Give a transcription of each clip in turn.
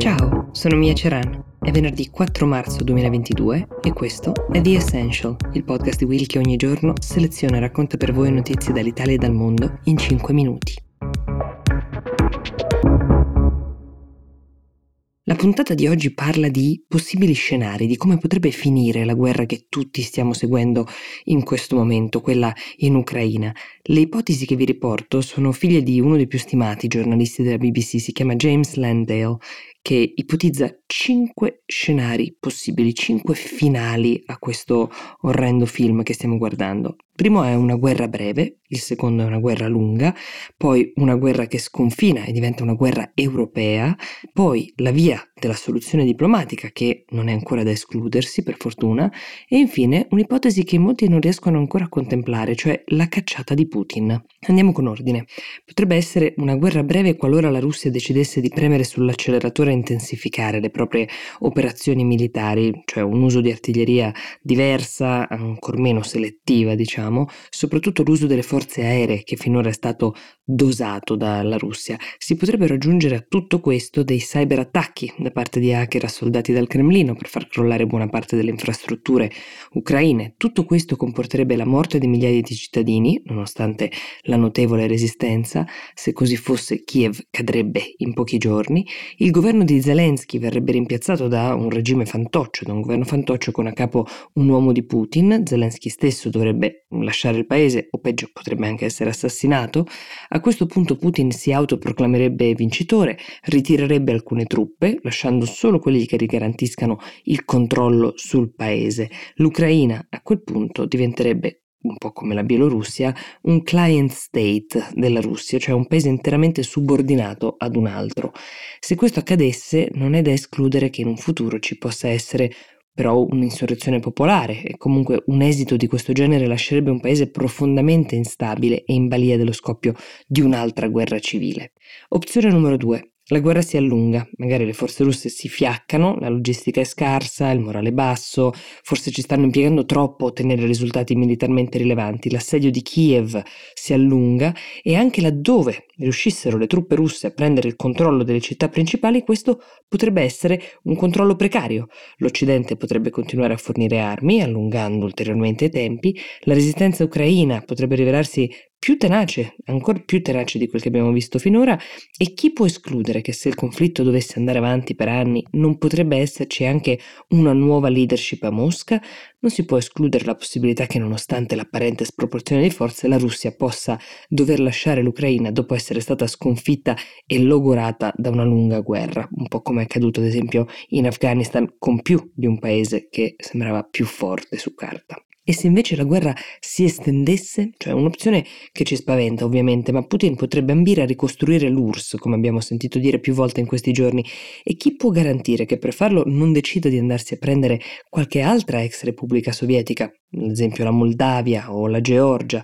Ciao, sono Mia Ceran. È venerdì 4 marzo 2022 e questo è The Essential, il podcast di Will che ogni giorno seleziona e racconta per voi notizie dall'Italia e dal mondo in 5 minuti. La puntata di oggi parla di possibili scenari, di come potrebbe finire la guerra che tutti stiamo seguendo in questo momento, quella in Ucraina. Le ipotesi che vi riporto sono figlie di uno dei più stimati giornalisti della BBC, si chiama James Landale, che ipotizza cinque scenari possibili, cinque finali a questo orrendo film che stiamo guardando. Primo è una guerra breve, il secondo è una guerra lunga, poi una guerra che sconfina e diventa una guerra europea, poi la via della soluzione diplomatica che non è ancora da escludersi per fortuna, e infine un'ipotesi che molti non riescono ancora a contemplare, cioè la cacciata di Putin. Andiamo con ordine. Potrebbe essere una guerra breve qualora la Russia decidesse di premere sull'acceleratore e intensificare le proprie operazioni militari, cioè un uso di artiglieria diversa, ancor meno selettiva, diciamo soprattutto l'uso delle forze aeree che finora è stato dosato dalla Russia. Si potrebbe raggiungere a tutto questo dei cyberattacchi da parte di hacker a soldati dal Cremlino per far crollare buona parte delle infrastrutture ucraine. Tutto questo comporterebbe la morte di migliaia di cittadini, nonostante la notevole resistenza. Se così fosse, Kiev cadrebbe in pochi giorni. Il governo di Zelensky verrebbe rimpiazzato da un regime fantoccio, da un governo fantoccio con a capo un uomo di Putin. Zelensky stesso dovrebbe lasciare il paese o peggio potrebbe anche essere assassinato, a questo punto Putin si autoproclamerebbe vincitore, ritirerebbe alcune truppe, lasciando solo quelli che garantiscano il controllo sul paese. L'Ucraina a quel punto diventerebbe un po' come la Bielorussia, un client state della Russia, cioè un paese interamente subordinato ad un altro. Se questo accadesse, non è da escludere che in un futuro ci possa essere però un'insurrezione popolare e comunque un esito di questo genere lascerebbe un paese profondamente instabile e in balia dello scoppio di un'altra guerra civile. Opzione numero due. La guerra si allunga, magari le forze russe si fiaccano, la logistica è scarsa, il morale è basso, forse ci stanno impiegando troppo a ottenere risultati militarmente rilevanti, l'assedio di Kiev si allunga e anche laddove riuscissero le truppe russe a prendere il controllo delle città principali, questo potrebbe essere un controllo precario. L'Occidente potrebbe continuare a fornire armi, allungando ulteriormente i tempi, la resistenza ucraina potrebbe rivelarsi più tenace, ancora più tenace di quel che abbiamo visto finora, e chi può escludere che se il conflitto dovesse andare avanti per anni non potrebbe esserci anche una nuova leadership a Mosca? Non si può escludere la possibilità che nonostante l'apparente sproporzione di forze la Russia possa dover lasciare l'Ucraina dopo essere stata sconfitta e logorata da una lunga guerra, un po' come è accaduto ad esempio in Afghanistan con più di un paese che sembrava più forte su carta. E se invece la guerra si estendesse, cioè un'opzione che ci spaventa ovviamente, ma Putin potrebbe ambire a ricostruire l'URSS, come abbiamo sentito dire più volte in questi giorni, e chi può garantire che per farlo non decida di andarsi a prendere qualche altra ex repubblica sovietica, ad esempio la Moldavia o la Georgia?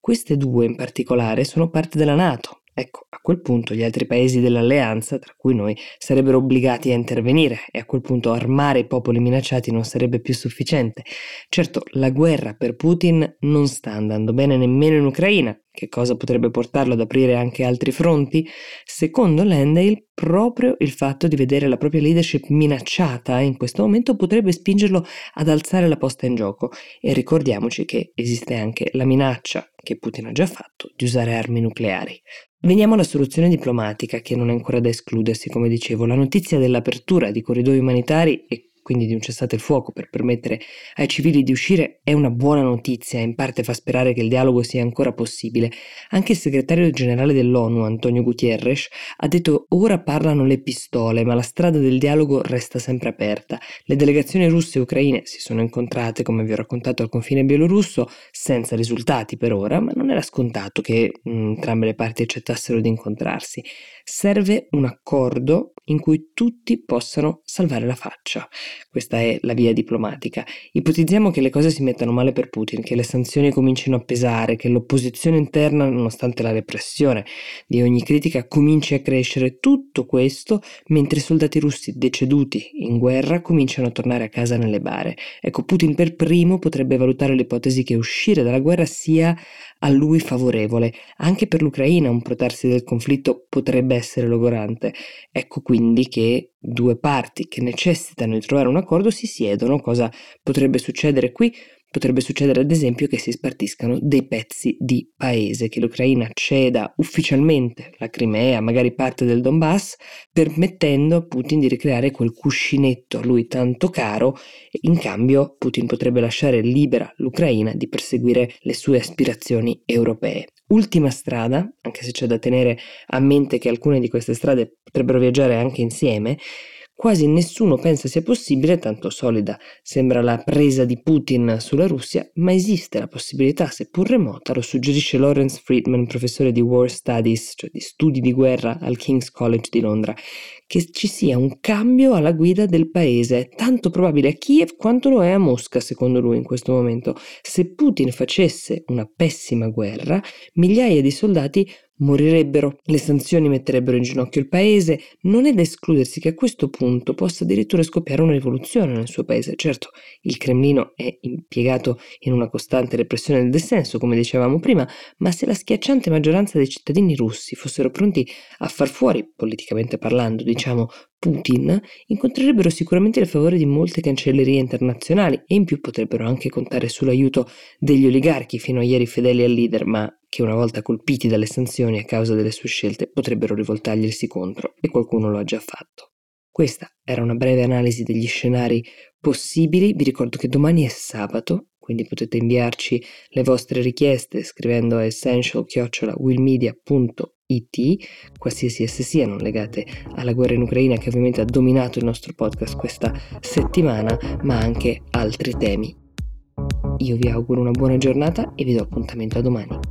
Queste due in particolare sono parte della Nato, Ecco, a quel punto gli altri paesi dell'alleanza, tra cui noi, sarebbero obbligati a intervenire e a quel punto armare i popoli minacciati non sarebbe più sufficiente. Certo, la guerra per Putin non sta andando bene nemmeno in Ucraina, che cosa potrebbe portarlo ad aprire anche altri fronti? Secondo Landale, proprio il fatto di vedere la propria leadership minacciata in questo momento potrebbe spingerlo ad alzare la posta in gioco e ricordiamoci che esiste anche la minaccia, che Putin ha già fatto, di usare armi nucleari. Veniamo alla soluzione diplomatica, che non è ancora da escludersi, come dicevo. La notizia dell'apertura di corridoi umanitari e quindi di un cessate il fuoco per permettere ai civili di uscire, è una buona notizia e in parte fa sperare che il dialogo sia ancora possibile. Anche il segretario generale dell'ONU, Antonio Gutierrez, ha detto ora parlano le pistole, ma la strada del dialogo resta sempre aperta. Le delegazioni russe e ucraine si sono incontrate, come vi ho raccontato, al confine bielorusso, senza risultati per ora, ma non era scontato che entrambe le parti accettassero di incontrarsi. Serve un accordo in cui tutti possano salvare la faccia. Questa è la via diplomatica. Ipotizziamo che le cose si mettano male per Putin, che le sanzioni comincino a pesare, che l'opposizione interna, nonostante la repressione di ogni critica, cominci a crescere. Tutto questo mentre i soldati russi deceduti in guerra cominciano a tornare a casa nelle bare. Ecco, Putin per primo potrebbe valutare l'ipotesi che uscire dalla guerra sia a lui favorevole. Anche per l'Ucraina un protarsi del conflitto potrebbe essere logorante. Ecco quindi che due parti che necessitano di trovare un accordo si siedono, cosa potrebbe succedere qui? Potrebbe succedere ad esempio che si spartiscano dei pezzi di paese, che l'Ucraina ceda ufficialmente la Crimea, magari parte del Donbass, permettendo a Putin di ricreare quel cuscinetto a lui tanto caro in cambio Putin potrebbe lasciare libera l'Ucraina di perseguire le sue aspirazioni europee. Ultima strada, anche se c'è da tenere a mente che alcune di queste strade potrebbero viaggiare anche insieme, Quasi nessuno pensa sia possibile, tanto solida sembra la presa di Putin sulla Russia, ma esiste la possibilità, seppur remota, lo suggerisce Lawrence Friedman, professore di War Studies, cioè di studi di guerra al King's College di Londra, che ci sia un cambio alla guida del paese. Tanto probabile a Kiev quanto lo è a Mosca, secondo lui, in questo momento. Se Putin facesse una pessima guerra, migliaia di soldati morirebbero, le sanzioni metterebbero in ginocchio il paese, non è da escludersi che a questo punto possa addirittura scoppiare una rivoluzione nel suo paese. Certo, il Cremlino è impiegato in una costante repressione del dissenso, come dicevamo prima, ma se la schiacciante maggioranza dei cittadini russi fossero pronti a far fuori, politicamente parlando, diciamo, Putin, incontrerebbero sicuramente il favore di molte cancellerie internazionali e in più potrebbero anche contare sull'aiuto degli oligarchi fino a ieri fedeli al leader, ma che una volta colpiti dalle sanzioni a causa delle sue scelte potrebbero rivoltarglisi contro e qualcuno lo ha già fatto. Questa era una breve analisi degli scenari possibili, vi ricordo che domani è sabato, quindi potete inviarci le vostre richieste scrivendo a essential-willmedia.it, qualsiasi esse siano legate alla guerra in Ucraina che ovviamente ha dominato il nostro podcast questa settimana, ma anche altri temi. Io vi auguro una buona giornata e vi do appuntamento a domani.